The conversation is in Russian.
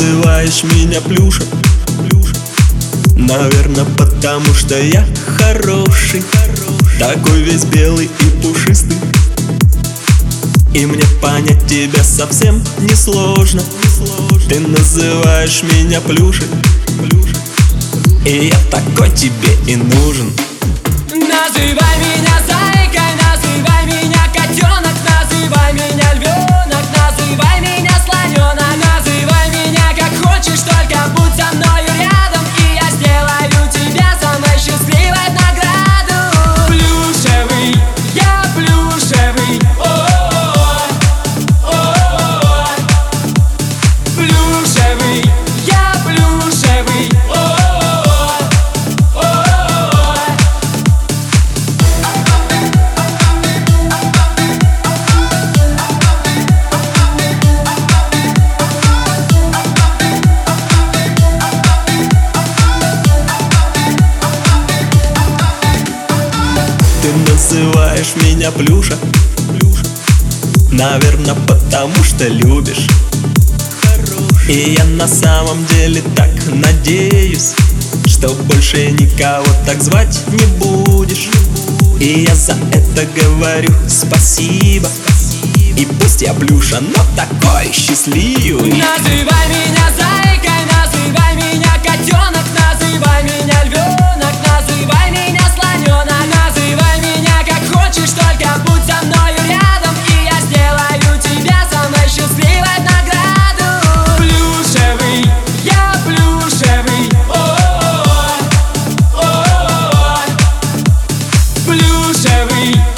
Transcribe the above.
называешь меня плюша? Наверное, потому что я хороший. Такой весь белый и пушистый. И мне понять тебя совсем не сложно Ты называешь меня плюшей. И я такой тебе и нужен. Называй меня зайкой, называешь меня плюша? Наверное, потому что любишь. И я на самом деле так надеюсь Что больше никого так звать не будешь. И я за это говорю спасибо. И пусть я плюша, но такой счастливый. Называй меня free.